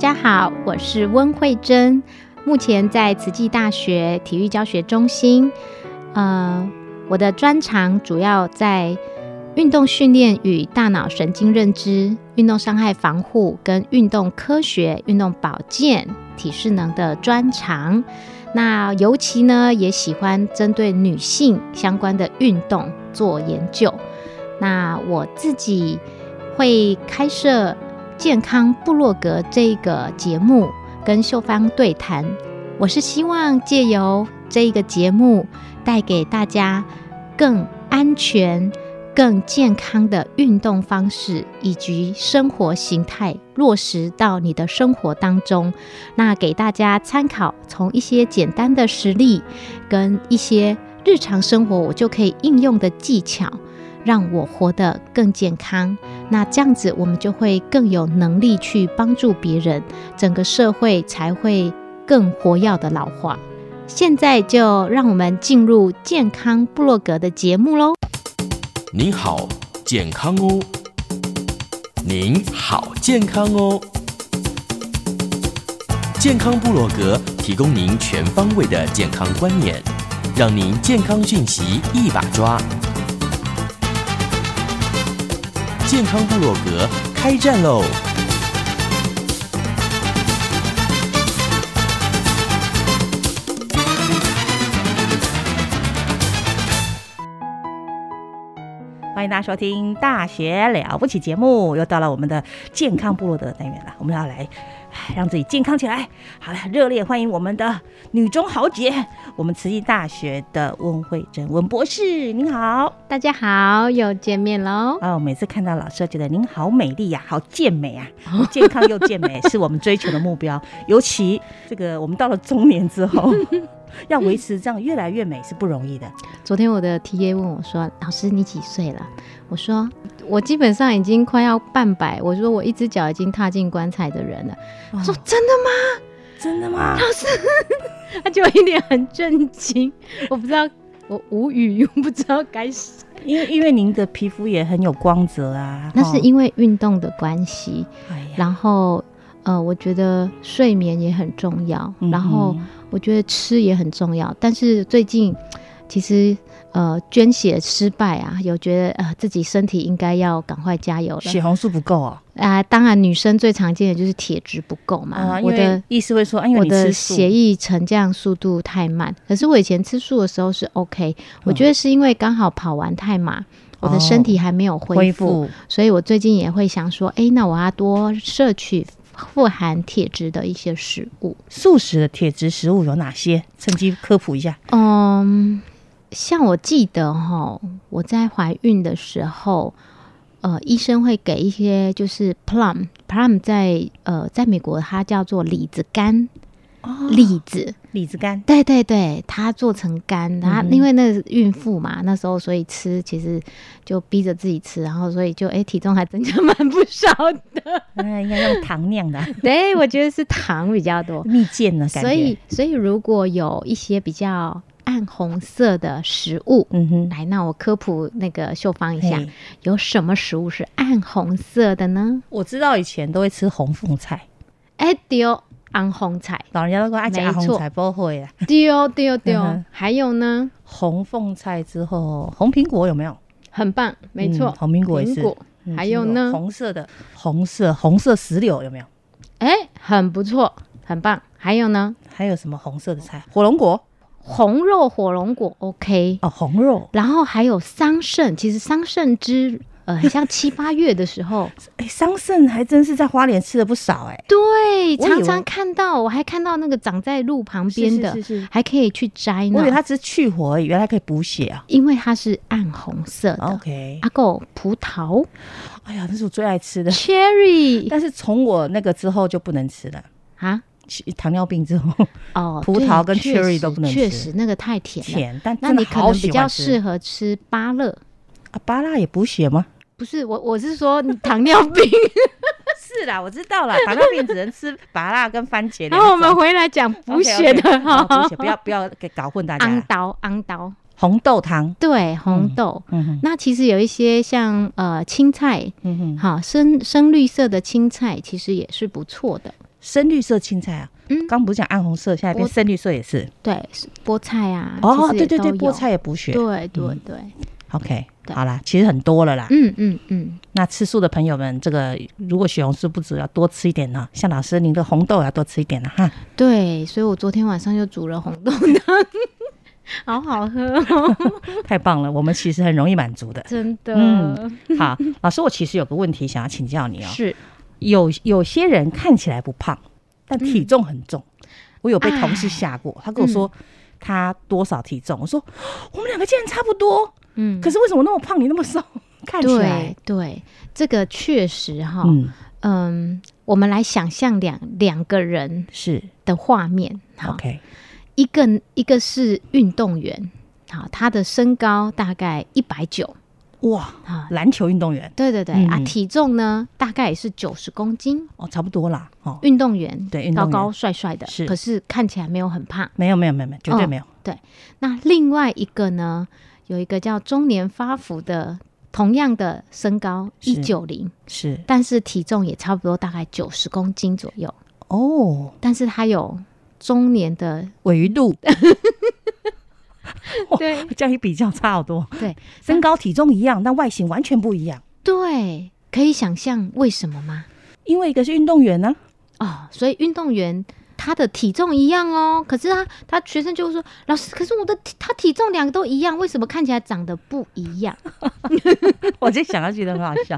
大家好，我是温慧珍，目前在慈济大学体育教学中心。呃，我的专长主要在运动训练与大脑神经认知、运动伤害防护跟运动科学、运动保健、体适能的专长。那尤其呢，也喜欢针对女性相关的运动做研究。那我自己会开设。健康部落格这个节目跟秀芳对谈，我是希望借由这一个节目，带给大家更安全、更健康的运动方式以及生活形态落实到你的生活当中。那给大家参考，从一些简单的实例跟一些日常生活我就可以应用的技巧。让我活得更健康，那这样子我们就会更有能力去帮助别人，整个社会才会更活跃的老化。现在就让我们进入健康部落格的节目喽。您好，健康哦！您好，健康哦！健康部落格提供您全方位的健康观念，让您健康讯息一把抓。健康部落格开战喽！欢迎大家收听《大学了不起》节目，又到了我们的健康部落的单元了，我们要来。让自己健康起来。好了，热烈欢迎我们的女中豪杰，我们慈济大学的温慧珍温博士，您好，大家好，又见面喽。哦，每次看到老师，觉得您好美丽呀，好健美啊，健康又健美，是我们追求的目标。尤其这个，我们到了中年之后。要维持这样越来越美是不容易的。昨天我的 T A 问我说：“老师，你几岁了？”我说：“我基本上已经快要半百。”我说：“我一只脚已经踏进棺材的人了。”他说：“真的吗？真的吗？”老师，他就一脸很震惊。我不知道，我无语，不知道该因为因为您的皮肤也很有光泽啊。那是因为运动的关系。然后呃，我觉得睡眠也很重要。然后。我觉得吃也很重要，但是最近其实呃捐血失败啊，有觉得呃自己身体应该要赶快加油了。血红素不够啊？啊，当然女生最常见的就是铁质不够嘛。我的意思会说，我的血液沉降速度太慢。可是我以前吃素的时候是 OK，我觉得是因为刚好跑完太马，我的身体还没有恢复，所以我最近也会想说，哎，那我要多摄取。富含铁质的一些食物，素食的铁质食物有哪些？趁机科普一下。嗯，像我记得哈，我在怀孕的时候，呃，医生会给一些就是 plum，plum 在呃，在美国它叫做李子干。哦李子，李子干，对对对，它做成干，它因为那孕妇嘛，那时候所以吃，其实就逼着自己吃，然后所以就哎体重还增加蛮不少的。那应该用糖酿的，对，我觉得是糖比较多，蜜饯的所以所以如果有一些比较暗红色的食物，嗯哼，来，那我科普那个秀芳一下，有什么食物是暗红色的呢？我知道以前都会吃红凤菜，哎丢。安红菜，老人家都说爱吃安红菜，不会啊。丢丢丢，还有呢？红凤菜之后，红苹果有没有？很棒，没错。红苹果也是。还有呢？红色的，红色红色石榴有没有？哎，很不错，很棒。还有呢？还有什么红色的菜？火龙果，红肉火龙果，OK。哦，红肉。然后还有桑葚，其实桑葚汁。呃，很像七八月的时候，哎，桑葚还真是在花莲吃了不少哎。对，常常看到，我还看到那个长在路旁边的，是是是，还可以去摘呢。我以为它只是去火而已，原来可以补血啊。因为它是暗红色的。OK，阿狗葡萄，哎呀，那是我最爱吃的 cherry。但是从我那个之后就不能吃了啊，糖尿病之后哦，葡萄跟 cherry 都不能吃，确实那个太甜了。甜，但那你可能比较适合吃芭乐啊，芭乐也补血吗？不是我，我是说糖尿病。是啦，我知道了，糖尿病只能吃麻辣跟番茄。然后我们回来讲补血的哈，补血不要不要给搞混大家。昂刀昂刀，红豆汤对红豆。那其实有一些像呃青菜，嗯哼，好深深绿色的青菜其实也是不错的。深绿色青菜啊，嗯，刚不是讲暗红色，现在变深绿色也是。对，菠菜啊。哦，对对对，菠菜也补血。对对对。OK，好啦，其实很多了啦。嗯嗯嗯。那吃素的朋友们，这个如果血红素不足，要多吃一点呢。像老师，您的红豆要多吃一点了哈。对，所以我昨天晚上就煮了红豆汤，好好喝哦。太棒了，我们其实很容易满足的。真的。嗯。好，老师，我其实有个问题想要请教你哦。是。有有些人看起来不胖，但体重很重。我有被同事吓过，他跟我说他多少体重，我说我们两个竟然差不多。嗯，可是为什么那么胖，你那么瘦？看起来。对，这个确实哈，嗯。嗯，我们来想象两两个人是。的画面，OK，一个一个是运动员，好，他的身高大概一百九，哇，啊，篮球运动员，对对对啊，体重呢大概也是九十公斤，哦，差不多啦，哦，运动员对，高高帅帅的，是，可是看起来没有很胖，没有没有没有没有，绝对没有，对，那另外一个呢？有一个叫中年发福的，同样的身高一九零，是，但是体重也差不多大概九十公斤左右哦。但是他有中年的尾鱼肚，对，这样一比较差好多。对，身高体重一样，但外形完全不一样。对，可以想象为什么吗？因为一个是运动员呢，哦，所以运动员。他的体重一样哦，可是他他学生就会说老师，可是我的他体重两个都一样，为什么看起来长得不一样？我就想要觉得很好笑。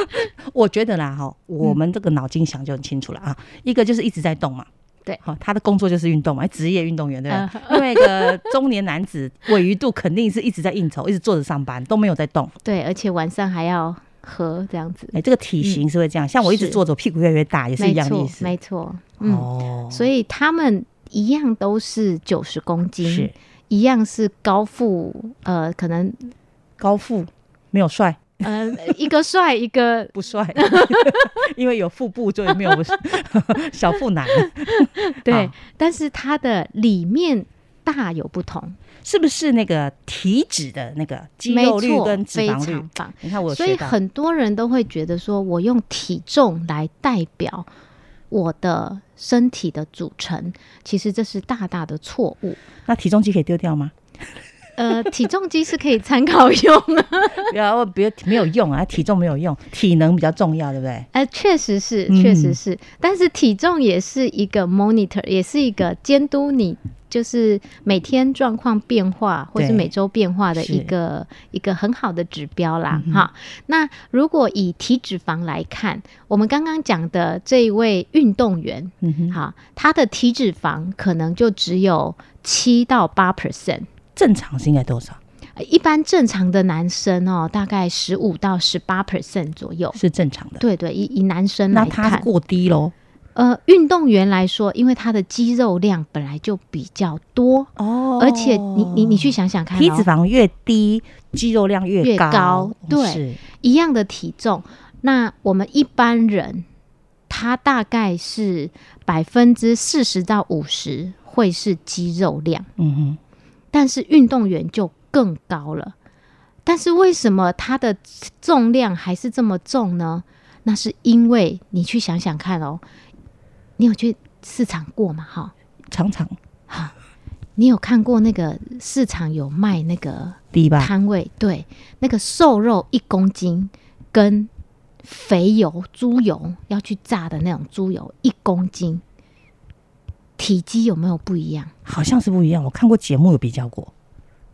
我觉得啦哈，我们这个脑筋想就很清楚了啊。一个就是一直在动嘛，对，好，他的工作就是运动嘛，职业运动员对吧？另外一个中年男子尾鱼度肯定是一直在应酬，一直坐着上班，都没有在动。对，而且晚上还要。和这样子，哎，这个体型是会这样，像我一直坐着，屁股越来越大，也是一样的意思。没错，哦，所以他们一样都是九十公斤，是。一样是高富，呃，可能高富没有帅，呃，一个帅，一个不帅，因为有腹部，所以没有 小腹男。对，但是它的里面大有不同。是不是那个体脂的那个肌肉率跟脂肪率？你看我，所以很多人都会觉得说，我用体重来代表我的身体的组成，其实这是大大的错误。那体重机可以丢掉吗？呃，体重机是可以参考用啊，不要别没有用啊，体重没有用，体能比较重要，对不对？呃，确实是，确实是，但是体重也是一个 monitor，也是一个监督你。就是每天状况变化，或是每周变化的一个一个很好的指标啦，哈。那如果以体脂肪来看，我们刚刚讲的这一位运动员，嗯哼，好，他的体脂肪可能就只有七到八 percent，正常是应该多少？一般正常的男生哦，大概十五到十八 percent 左右是正常的。对对，以以男生来看，过低喽。呃，运动员来说，因为他的肌肉量本来就比较多哦，而且你你你去想想看，体脂肪越低，肌肉量越高，对，一样的体重，那我们一般人他大概是百分之四十到五十会是肌肉量，嗯哼，但是运动员就更高了，但是为什么他的重量还是这么重呢？那是因为你去想想看哦。你有去市场过吗？哈，常常哈，你有看过那个市场有卖那个？摊位？对，那个瘦肉一公斤跟肥油猪油要去炸的那种猪油一公斤，体积有没有不一样？好像是不一样。我看过节目有比较过，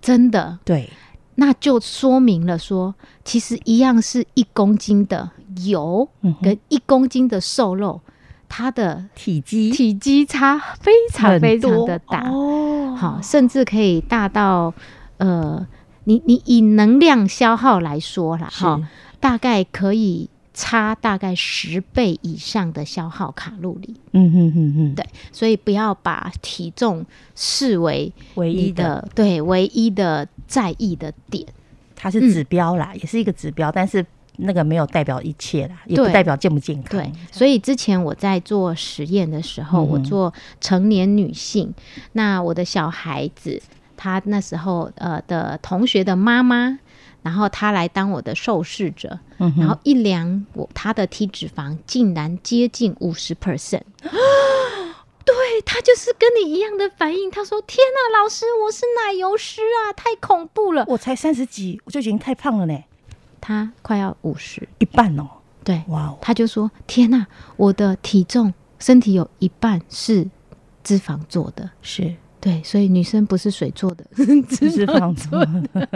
真的对，那就说明了说，其实一样是一公斤的油跟一公斤的瘦肉，它的体积体积差非常非常的大，哦，好，甚至可以大到呃，你你以能量消耗来说啦，是。哈，大概可以差大概十倍以上的消耗卡路里，嗯哼哼哼，对所以不要把体重视为唯一的，的对唯一的在意的点。它是指标啦，也是一个指标，但是那个没有代表一切啦，也不代表健不健康。对，所以之前我在做实验的时候，嗯我做成年女性，那我的小孩子，他那时候呃的同学的妈妈，然后他来当我的受试者，嗯然后一量我他的体脂肪竟然接近五十 percent。对他就是跟你一样的反应，他说：“天呐，老师，我是奶油师啊，太恐怖了。我才三十几，我就已经太胖了呢，”他快要五十，一半哦，对，哇哦，他就说：“天呐，我的体重身体有一半是脂肪做的，是。对，所以女生不是水做的，脂肪做的，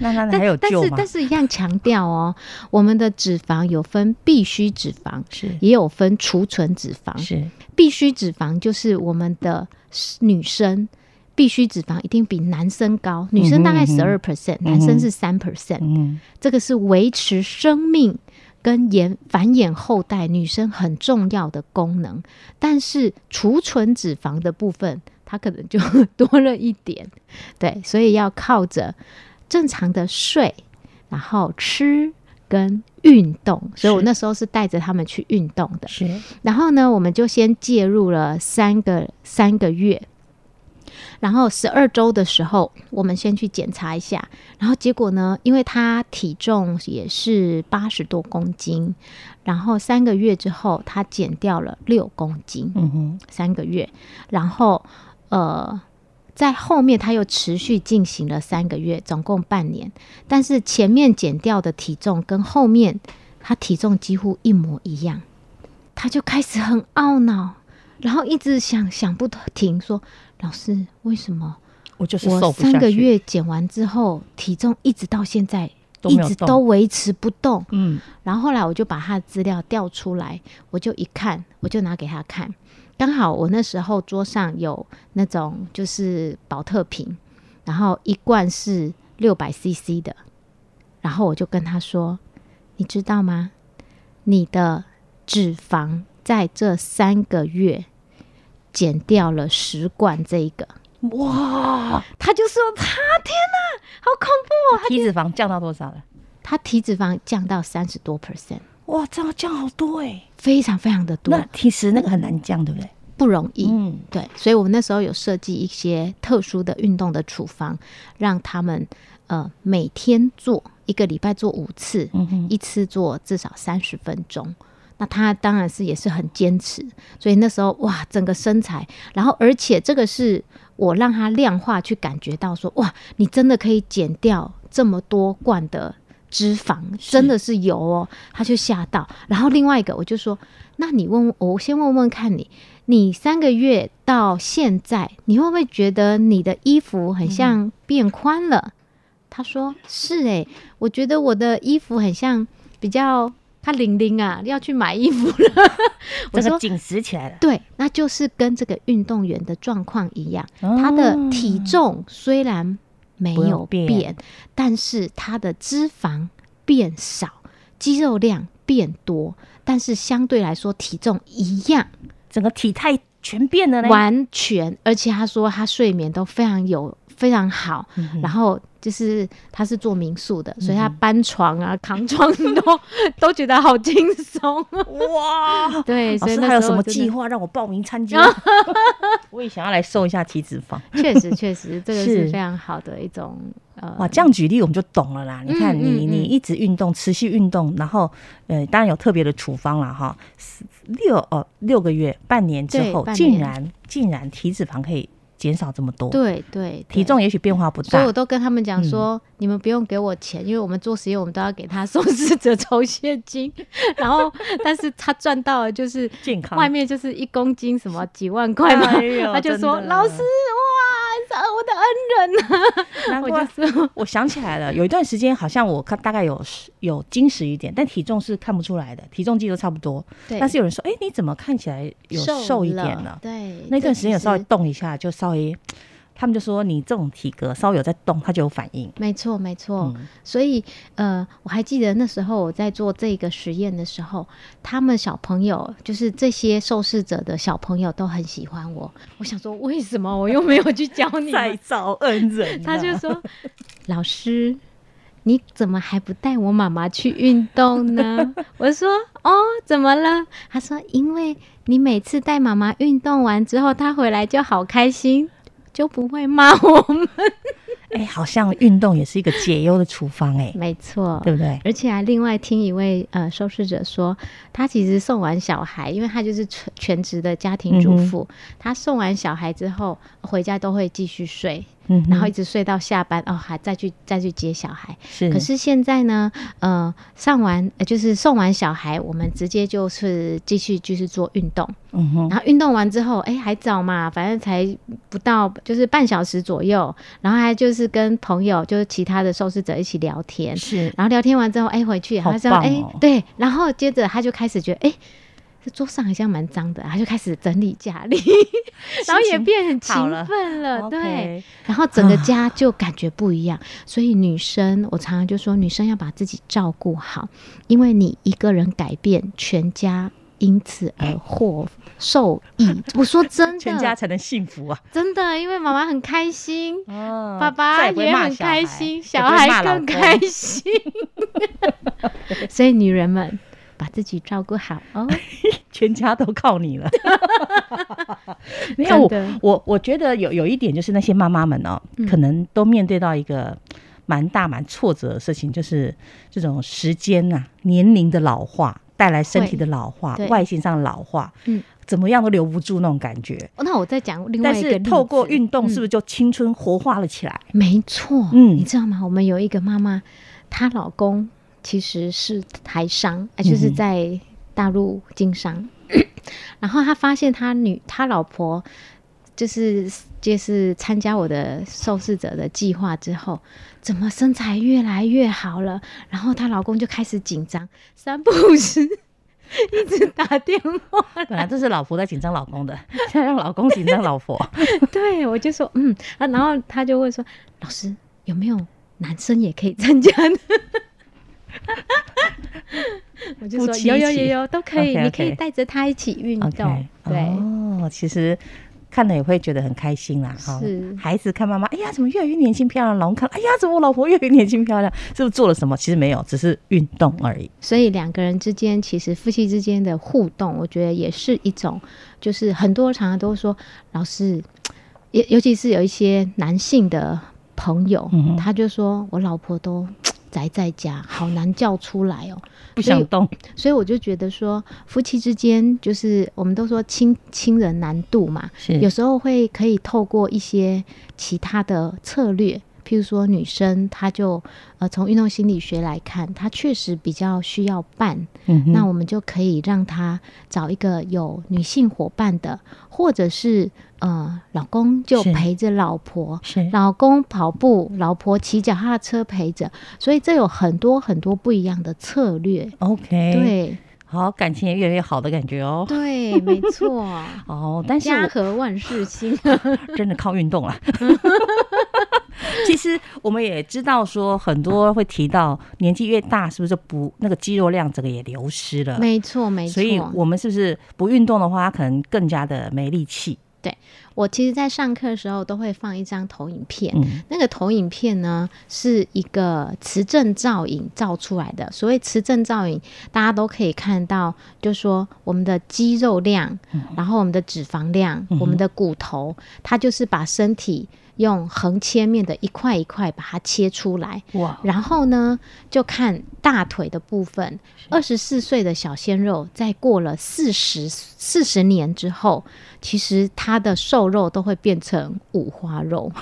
那那那还有但是但？是一样强调哦，我们的脂肪有分必需脂肪，是。也有分储存脂肪。是，必需脂肪就是我们的女生。必需脂肪一定比男生高，女生大概十二 percent，男生是三 percent。嗯，这个是维持生命跟延繁衍后代女生很重要的功能，但是储存脂肪的部分，它可能就多了一点。对，所以要靠着正常的睡，然后吃跟运动。所以我那时候是带着他们去运动的。是然后呢，我们就先介入了三个三个月，然后十二周的时候，我们先去检查一下，然后结果呢，因为他体重也是八十多公斤，然后三个月之后，他减掉了六公斤，嗯哼，三个月，然后呃。在后面，他又持续进行了三个月，总共半年。但是前面减掉的体重跟后面他体重几乎一模一样，他就开始很懊恼，然后一直想想不停，说：“老师，为什么我就是我三个月减完之后，体重一直到现在一直都维持不动？”嗯，然后后来我就把他的资料调出来，我就一看，我就拿给他看。刚好我那时候桌上有那种就是保特瓶，然后一罐是六百 CC 的，然后我就跟他说：“你知道吗？你的脂肪在这三个月减掉了十罐，这一个。”哇，他就说：“他天哪，好恐怖哦！”他体脂肪降到多少了？他体脂肪降到三十多 percent。哇，这样降好多哎，非常非常的多那，其实那个很难降，对不对？不容易。嗯，对，所以我们那时候有设计一些特殊的运动的处方，让他们呃每天做，一个礼拜做五次，嗯，一次做至少三十分钟。那他当然是也是很坚持，所以那时候哇，整个身材，然后而且这个是我让他量化去感觉到说，哇，你真的可以减掉这么多罐的脂肪，真的是油哦，他就吓到。然后另外一个我就说，那你问我先问问看你，你三个月到现在，你会不会觉得你的衣服很像变宽了？他说是诶、我觉得我的衣服很像比较他玲玲啊，要去买衣服了。我说这个紧实起来了，对，那就是跟这个运动员的状况一样，他的体重虽然没有用变。变，但是他的脂肪变少，肌肉量变多，但是相对来说体重一样，整个体态全变了呢。完全，而且他说他睡眠都非常有非常好，嗯然后就是他是做民宿的，所以他搬床啊、扛床都 都觉得好轻松。哇，对，所以那还有什么计划让我报名参加？我也想要来瘦一下体脂肪。确实，确实，这个是是非常好的一种呃，哇，这样举例我们就懂了啦。你看，嗯你你一直运动，持续运动，然后呃，当然有特别的处方了哈。六哦六个月、半年之后，竟然竟然体脂肪可以减少这么多。对对，体重也许变化不大。所以我都跟他们讲说，你们不用给我钱，因为我们做实验，我们都要给他受试者抽现金。然后，但是他赚到了就是健康，外面就是一公斤什么几万块嘛，他就说老师哇，我的恩人呐。我就是，我想起来了，有一段时间好像我看大概有有精实一点，但体重是看不出来的，体重计都差不多。但是有人说，哎，你怎么看起来有瘦一点了？对。那段时间有稍微动一下，就稍微。他们就说你这种体格稍微有在动，它就有反应。没错，没错。所以呃，我还记得那时候我在做这个实验的时候，他们小朋友就是这些受试者的小朋友都很喜欢我。我想说，为什么我又没有去教你再 造恩人？他就说，老师，你怎么还不带我妈妈去运动呢？我说哦，怎么了？他说，因为你每次带妈妈运动完之后，她回来就好开心。就不会骂我们。哎，好像运动也是一个解忧的处方，哎，没错，对不对？而且还另外听一位呃受试者说，他其实送完小孩，因为他就是全全职的家庭主妇，他送完小孩之后回家都会继续睡。然后一直睡到下班哦，还再去再去接小孩。是，可是现在呢，呃，上完就是送完小孩，我们直接就是继续就是做运动。嗯哼。然后运动完之后，哎，还早嘛，反正才不到就是半小时左右。然后还就是跟朋友，就是其他的受试者一起聊天。是。然后聊天完之后，哎，回去好像哎，对。然后接着他就开始觉得，哎。这桌上好像蛮脏的，他就开始整理家里，然后也变很勤奋了，对。然后整个家就感觉不一样。所以女生，我常常就说，女生要把自己照顾好，因为你一个人改变，全家因此而获 受益。我说真的，全家才能幸福啊！真的，因为妈妈很开心，爸爸也很开心，小孩更开心。所以女人们。把自己照顾好哦，全家都靠你了。没有我，我我觉得有有一点就是那些妈妈们哦，可能都面对到一个蛮大蛮挫折的事情，就是这种时间呐、年龄的老化带来身体的老化、外形上老化，嗯，怎么样都留不住那种感觉。那我再讲另外一个，透过运动是不是就青春活化了起来？没错，嗯，你知道吗？我们有一个妈妈，她老公。其实是台商，哎，就是在大陆经商。然后他发现他女他老婆就是就是参加我的受试者的计划之后，怎么身材越来越好了？然后她老公就开始紧张，三不五时一直打电话。本来这是老婆在紧张老公的，现在让老公紧张老婆。对，我就说嗯啊，然后他就问说：“老师有没有男生也可以参加呢？” 我就说有有有有都可以，你可以带着他一起运动。对哦，其实看了也会觉得很开心啦。是孩子看妈妈，哎呀，怎么越来越年轻漂亮？老公看，哎呀，怎么我老婆越来越年轻漂亮？是不是做了什么？其实没有，只是运动而已。所以两个人之间，其实夫妻之间的互动，我觉得也是一种，就是很多常常都说，老师，尤尤其是有一些男性的朋友，他就说我老婆都。宅在家，好难叫出来哦，不想动。所以我就觉得说，夫妻之间就是我们都说亲亲人难度嘛，有时候会可以透过一些其他的策略。譬如说，女生她就呃，从运动心理学来看，她确实比较需要伴。嗯，那我们就可以让她找一个有女性伙伴的，或者是呃，老公就陪着老婆，是老公跑步，老婆骑脚踏车陪着。所以这有很多很多不一样的策略。OK，对，好，感情也越来越好的感觉哦。对，没错。哦，但是家和万事兴，真的靠运动了。其实我们也知道，说很多会提到年纪越大，是不是不那个肌肉量整个也流失了？没错，没错。所以我们是不是不运动的话，可能更加的没力气？对我其实，在上课的时候都会放一张投影片，那个投影片呢是一个磁振造影照出来的。所谓磁振造影，大家都可以看到，就说我们的肌肉量，然后我们的脂肪量，我们的骨头，它就是把身体。用横切面的一块一块把它切出来，哇！然后呢，就看大腿的部分。二十四岁的小鲜肉，在过了四十四十年之后，其实他的瘦肉都会变成五花肉，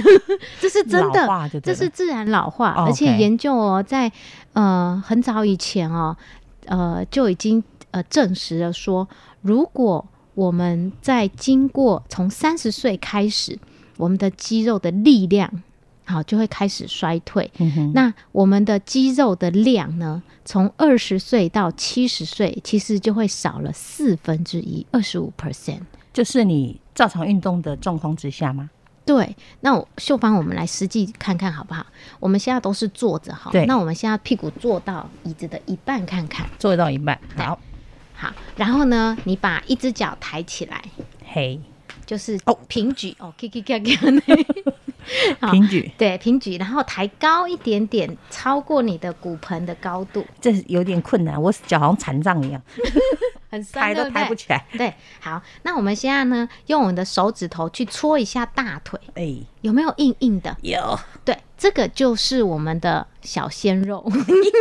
这是真的，这是自然老化，而且研究哦，在呃很早以前哦，呃就已经呃证实了说，如果我们在经过从三十岁开始，我们的肌肉的力量。好，就会开始衰退。那我们的肌肉的量呢？从二十岁到七十岁，其实就会少了四分之一，二十五 percent。就是你照常运动的状况之下吗？对。那我秀芳，我们来实际看看好不好？我们现在都是坐着哈。对。那我们现在屁股坐到椅子的一半看看。坐到一半。好。好。然后呢，你把一只脚抬起来。嘿。就是哦，平举哦，K K K K。平举对平举，然后抬高一点点，超过你的骨盆的高度，这有点困难，我脚好像残障一样，很 抬都抬不起来。对，好，那我们现在呢，用我们的手指头去搓一下大腿，哎，有没有硬硬的？有。对，这个就是我们的小鲜肉，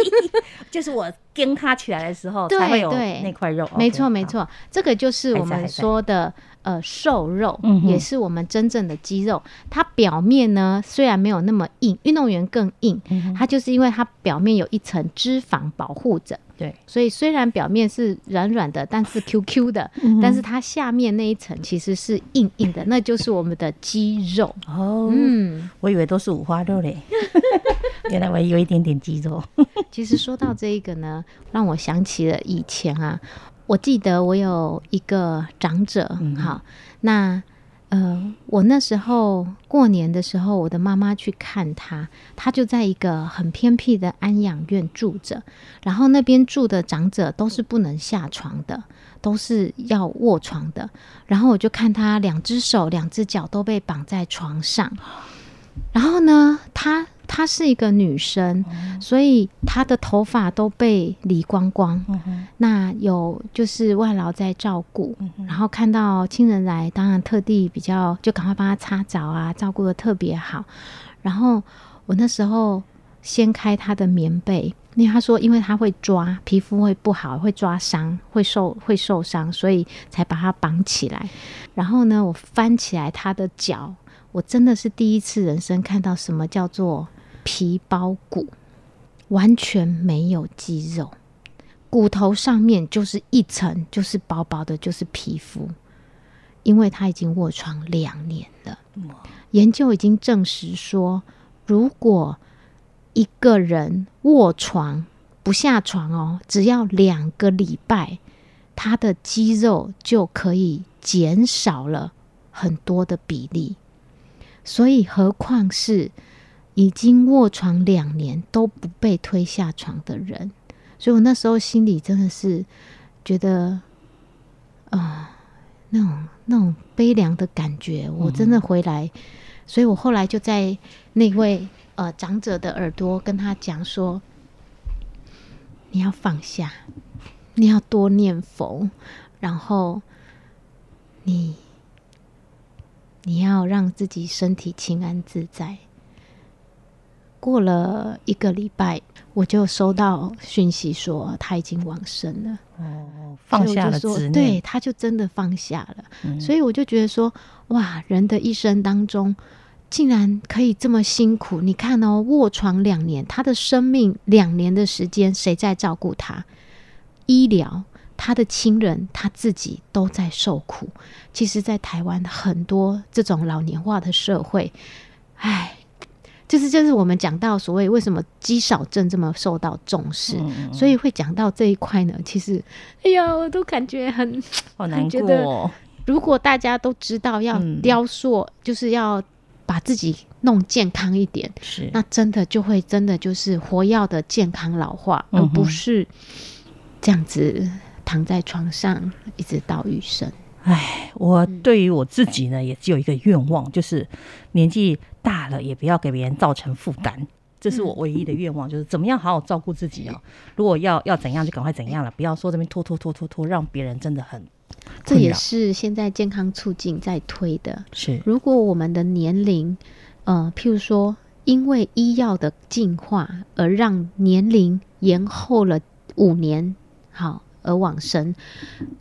就是我跟它起来的时候才会有那块肉。没错，没错，这个就是我们说的。呃，瘦肉也是我们真正的肌肉。它表面呢，虽然没有那么硬，运动员更硬。它就是因为它表面有一层脂肪保护着。对，所以虽然表面是软软的，但是 Q Q 的，但是它下面那一层其实是硬硬的，那就是我们的肌肉。哦，嗯，我以为都是五花肉嘞，原来我有一点点肌肉。其实说到这一个呢，让我想起了以前啊。我记得我有一个长者，好，那呃，我那时候过年的时候，我的妈妈去看他，他就在一个很偏僻的安养院住着，然后那边住的长者都是不能下床的，都是要卧床的，然后我就看他两只手、两只脚都被绑在床上，然后呢，他。她是一个女生，所以她的头发都被理光光。那有就是外劳在照顾，然后看到亲人来，当然特地比较就赶快帮她擦澡啊，照顾的特别好。然后我那时候掀开她的棉被，因为她说，因为她会抓皮肤会不好，会抓伤，会受会受伤，所以才把她绑起来。然后呢，我翻起来她的脚，我真的是第一次人生看到什么叫做。皮包骨，完全没有肌肉，骨头上面就是一层，就是薄薄的，就是皮肤。因为他已经卧床两年了，研究已经证实说，如果一个人卧床不下床哦，只要两个礼拜，他的肌肉就可以减少了很多的比例。所以，何况是。已经卧床两年都不被推下床的人，所以我那时候心里真的是觉得啊，那种那种悲凉的感觉。我真的回来，所以我后来就在那位呃长者的耳朵跟他讲说：“你要放下，你要多念佛，然后你你要让自己身体清安自在。”过了一个礼拜，我就收到讯息说他已经往生了。哦，放下了执念，对，他就真的放下了。所以我就觉得说，哇，人的一生当中竟然可以这么辛苦。你看哦，卧床两年，他的生命两年的时间，谁在照顾他？医疗，他的亲人，他自己都在受苦。其实，在台湾很多这种老年化的社会，唉。就是就是我们讲到所谓为什么肌少症这么受到重视，所以会讲到这一块呢。其实，哎呀，我都感觉很好难过。如果大家都知道要雕塑，就是要把自己弄健康一点，是那真的就会真的就是活要的健康老化，而不是这样子躺在床上一直到余生。哎，我对于我自己呢，也只有一个愿望，就是年纪。大了也不要给别人造成负担，这是我唯一的愿望，就是怎么样好好照顾自己哦。如果要要怎样就赶快怎样了，不要说这边拖拖拖拖拖，让别人真的很。这也是现在健康促进在推的。是，如果我们的年龄，呃，譬如说因为医药的进化而让年龄延后了五年，好而往生，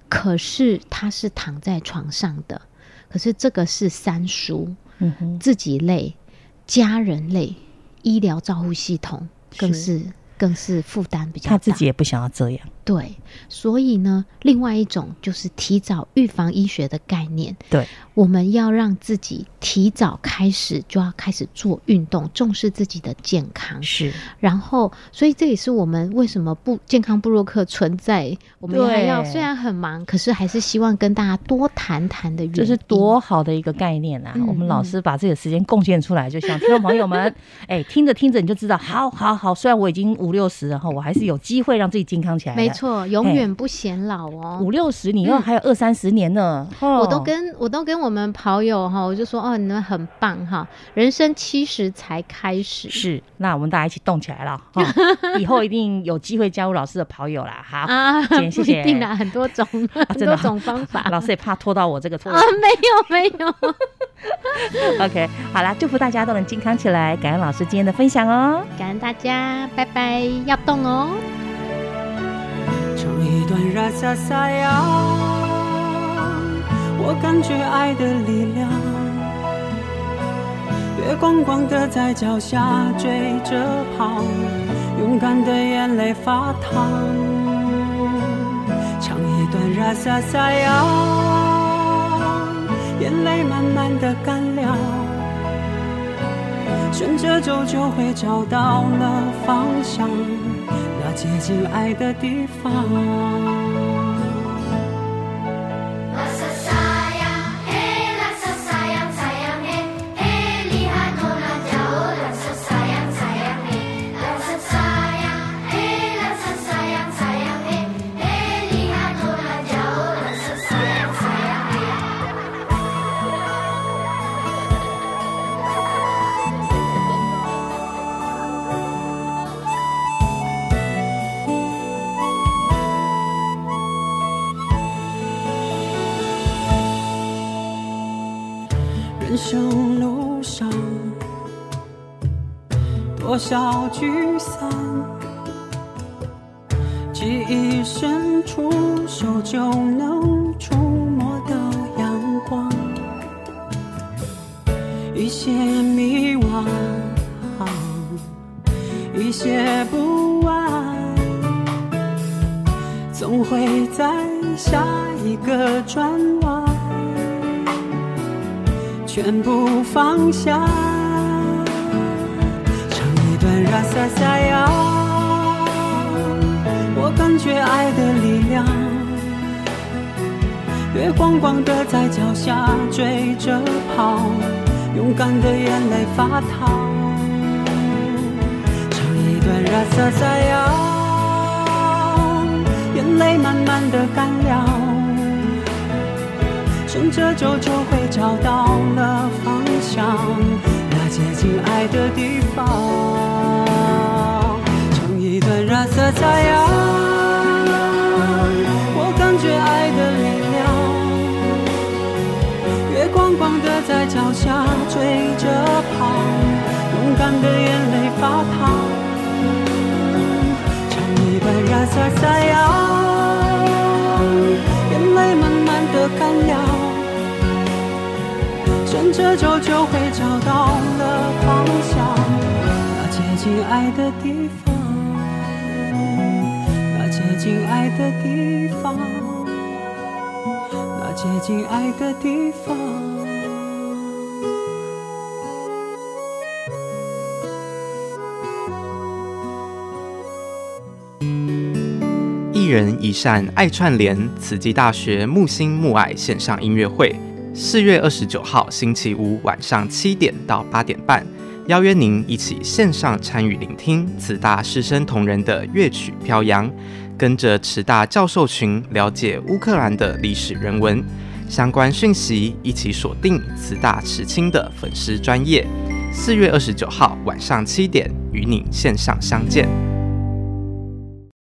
可是他是躺在床上的。可是这个是三输，嗯，自己累，家人累，医疗照护系统更是更是负担比较大。他自己也不想要这样。对，所以呢，另外一种就是提早预防医学的概念。对，我们要让自己提早开始，就要开始做运动，重视自己的健康。是，然后，所以这也是我们为什么不健康部落客存在。我们还要虽然很忙，可是还是希望跟大家多谈谈的原因。这是多好的一个概念啊！我们老师把自己的时间贡献出来，就像听众朋友们，哎，听着听着你就知道，好好好。虽然我已经五六十，然后我还是有机会让自己健康起来。没错，永远不显老哦。五六十，你又还有二三十年呢。我都跟我都跟我们跑友哈，我就说哦，你们很棒哈，人生七十才开始。是，那我们大家一起动起来了哈，以后一定有机会加入老师的跑友啦。好啊，谢谢。一定啦，很多种很多种方法。老师也怕拖到我这个拖啊，没有没有。OK，好啦，祝福大家都能健康起来。感恩老师今天的分享哦，感恩大家，拜拜，要动哦。唱一段《拉萨萨呀》，我感觉爱的力量。月光光的在脚下追着跑，勇敢的眼泪发烫。唱一段《拉萨萨呀》，眼泪慢慢的干了，顺着走就会找到了方向。那接近爱的地方。少聚散，记忆深处，手就能触摸到阳光。一些迷惘，一些不安，总会在下一个转弯。全部放下，段拉萨萨呀，我感觉爱的力量，月光光的在脚下追着跑，勇敢的眼泪发烫，唱一段拉萨萨呀，眼泪慢慢的干了。顺着走就会找到了方向，接近爱的地方。唱一段拉萨萨呀，我感觉爱的力量。月光光的在脚下追着跑，勇敢的眼泪发烫。唱一段拉萨萨呀，眼泪慢慢的干了。顺着走就会找到了方向，那接近爱的地方，那接近爱的地方，那接近爱的地方。一人一扇爱串联，慈济大学木星木爱线上音乐会。四月二十九号星期五晚上七点到八点半，邀约您一起线上参与聆听慈大师生同仁的乐曲飘扬，跟着慈大教授群了解乌克兰的历史人文相关讯息，一起锁定慈大慈青的粉丝专业。四月二十九号晚上七点，与你线上相见。